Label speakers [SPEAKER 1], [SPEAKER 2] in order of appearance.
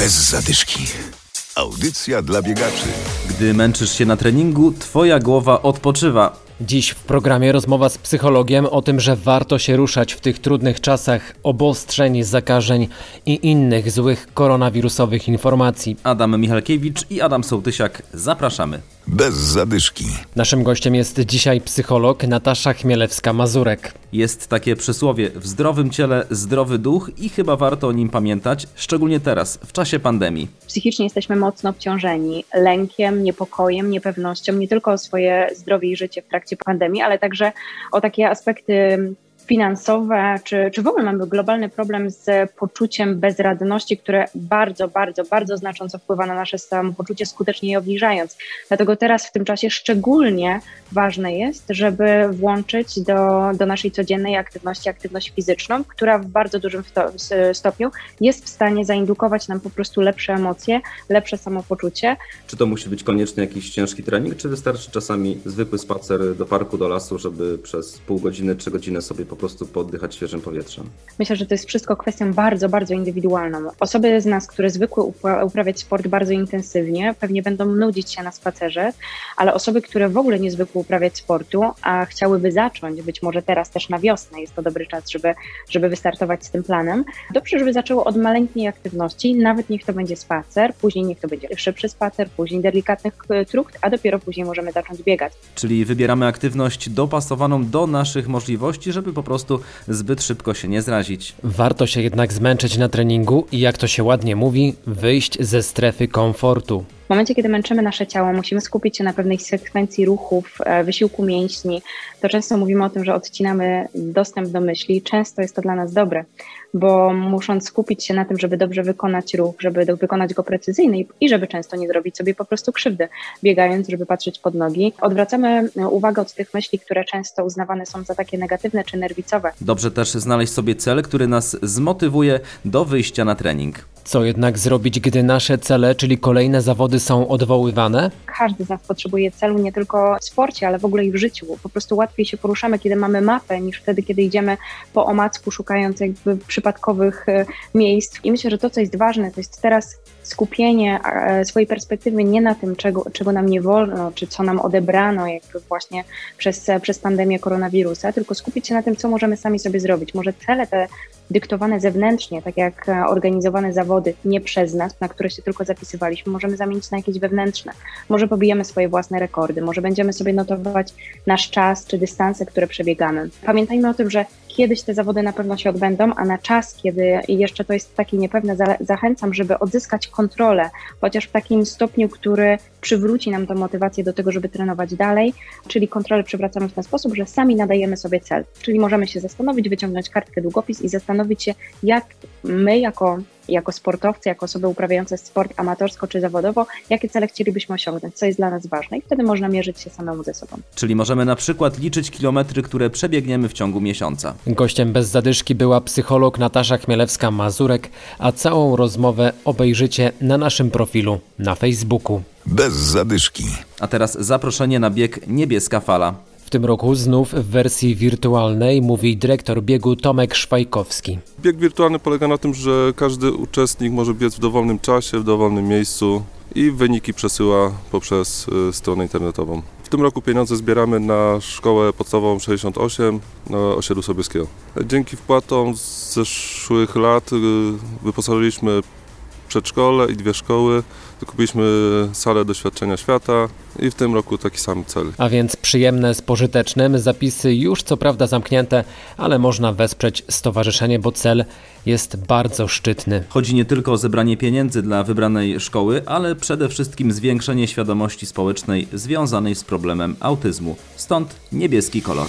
[SPEAKER 1] Bez zadyszki. Audycja dla biegaczy.
[SPEAKER 2] Gdy męczysz się na treningu, twoja głowa odpoczywa.
[SPEAKER 3] Dziś w programie rozmowa z psychologiem o tym, że warto się ruszać w tych trudnych czasach obostrzeń, zakażeń i innych złych koronawirusowych informacji.
[SPEAKER 2] Adam Michalkiewicz i Adam Sołtysiak. Zapraszamy.
[SPEAKER 1] Bez zadyszki.
[SPEAKER 3] Naszym gościem jest dzisiaj psycholog Natasza Chmielewska-Mazurek.
[SPEAKER 2] Jest takie przysłowie: w zdrowym ciele zdrowy duch i chyba warto o nim pamiętać, szczególnie teraz, w czasie pandemii.
[SPEAKER 4] Psychicznie jesteśmy mocno obciążeni lękiem, niepokojem, niepewnością, nie tylko o swoje zdrowie i życie w trakcie pandemii, ale także o takie aspekty finansowe, czy, czy w ogóle mamy globalny problem z poczuciem bezradności, które bardzo, bardzo, bardzo znacząco wpływa na nasze samopoczucie, skutecznie je obniżając. Dlatego teraz w tym czasie szczególnie ważne jest, żeby włączyć do, do naszej codziennej aktywności aktywność fizyczną, która w bardzo dużym stopniu jest w stanie zaindukować nam po prostu lepsze emocje, lepsze samopoczucie.
[SPEAKER 2] Czy to musi być koniecznie jakiś ciężki trening, czy wystarczy czasami zwykły spacer do parku, do lasu, żeby przez pół godziny, trzy godziny sobie po prostu poddychać świeżym powietrzem?
[SPEAKER 4] Myślę, że to jest wszystko kwestią bardzo, bardzo indywidualną. Osoby z nas, które zwykły uprawiać sport bardzo intensywnie, pewnie będą nudzić się na spacerze, ale osoby, które w ogóle nie zwykły uprawiać sportu, a chciałyby zacząć, być może teraz też na wiosnę jest to dobry czas, żeby, żeby wystartować z tym planem, dobrze, żeby zaczęło od maleńkiej aktywności, nawet niech to będzie spacer, później niech to będzie szybszy spacer, później delikatnych trukt, a dopiero później możemy zacząć biegać.
[SPEAKER 2] Czyli wybieramy aktywność dopasowaną do naszych możliwości, żeby po prostu zbyt szybko się nie zrazić.
[SPEAKER 3] Warto się jednak zmęczyć na treningu i jak to się ładnie mówi, wyjść ze strefy komfortu.
[SPEAKER 4] W momencie, kiedy męczymy nasze ciało, musimy skupić się na pewnej sekwencji ruchów, e, wysiłku mięśni, to często mówimy o tym, że odcinamy dostęp do myśli. Często jest to dla nas dobre, bo musząc skupić się na tym, żeby dobrze wykonać ruch, żeby wykonać go precyzyjnie i żeby często nie zrobić sobie po prostu krzywdy, biegając, żeby patrzeć pod nogi, odwracamy uwagę od tych myśli, które często uznawane są za takie negatywne czy nerwicowe.
[SPEAKER 2] Dobrze też znaleźć sobie cel, który nas zmotywuje do wyjścia na trening.
[SPEAKER 3] Co jednak zrobić, gdy nasze cele, czyli kolejne zawody są odwoływane?
[SPEAKER 4] Każdy z nas potrzebuje celu nie tylko w sporcie, ale w ogóle i w życiu. Po prostu łatwiej się poruszamy, kiedy mamy mapę, niż wtedy, kiedy idziemy po omacku, szukając jakby przypadkowych e, miejsc. I myślę, że to, co jest ważne, to jest teraz skupienie e, swojej perspektywy nie na tym, czego, czego nam nie wolno, czy co nam odebrano jakby właśnie przez, przez pandemię koronawirusa, tylko skupić się na tym, co możemy sami sobie zrobić. Może cele te dyktowane zewnętrznie, tak jak e, organizowane zawody nie przez nas, na które się tylko zapisywaliśmy, możemy zamienić na jakieś wewnętrzne. Może pobijemy swoje własne rekordy, może będziemy sobie notować nasz czas czy dystanse, które przebiegamy. Pamiętajmy o tym, że kiedyś te zawody na pewno się odbędą, a na czas, kiedy jeszcze to jest takie niepewne, zachęcam, żeby odzyskać kontrolę, chociaż w takim stopniu, który przywróci nam tę motywację do tego, żeby trenować dalej, czyli kontrolę przywracamy w ten sposób, że sami nadajemy sobie cel. Czyli możemy się zastanowić, wyciągnąć kartkę, długopis i zastanowić się, jak my jako jako sportowcy, jako osoby uprawiające sport amatorsko czy zawodowo, jakie cele chcielibyśmy osiągnąć, co jest dla nas ważne i wtedy można mierzyć się samemu ze sobą.
[SPEAKER 2] Czyli możemy na przykład liczyć kilometry, które przebiegniemy w ciągu miesiąca.
[SPEAKER 3] Gościem bez zadyszki była psycholog Natasza Chmielewska-Mazurek, a całą rozmowę obejrzycie na naszym profilu na Facebooku.
[SPEAKER 1] Bez zadyszki.
[SPEAKER 2] A teraz zaproszenie na bieg Niebieska Fala.
[SPEAKER 3] W tym roku znów w wersji wirtualnej, mówi dyrektor biegu Tomek Szwajkowski.
[SPEAKER 5] Bieg wirtualny polega na tym, że każdy uczestnik może biec w dowolnym czasie, w dowolnym miejscu i wyniki przesyła poprzez y, stronę internetową. W tym roku pieniądze zbieramy na szkołę podstawową 68 na osiedlu Sobieskiego. Dzięki wpłatom z zeszłych lat y, wyposażyliśmy przedszkole i dwie szkoły. Kupiliśmy salę doświadczenia świata i w tym roku taki sam cel.
[SPEAKER 3] A więc przyjemne z pożytecznym. Zapisy już co prawda zamknięte, ale można wesprzeć stowarzyszenie, bo cel jest bardzo szczytny.
[SPEAKER 2] Chodzi nie tylko o zebranie pieniędzy dla wybranej szkoły, ale przede wszystkim zwiększenie świadomości społecznej związanej z problemem autyzmu. Stąd niebieski kolor.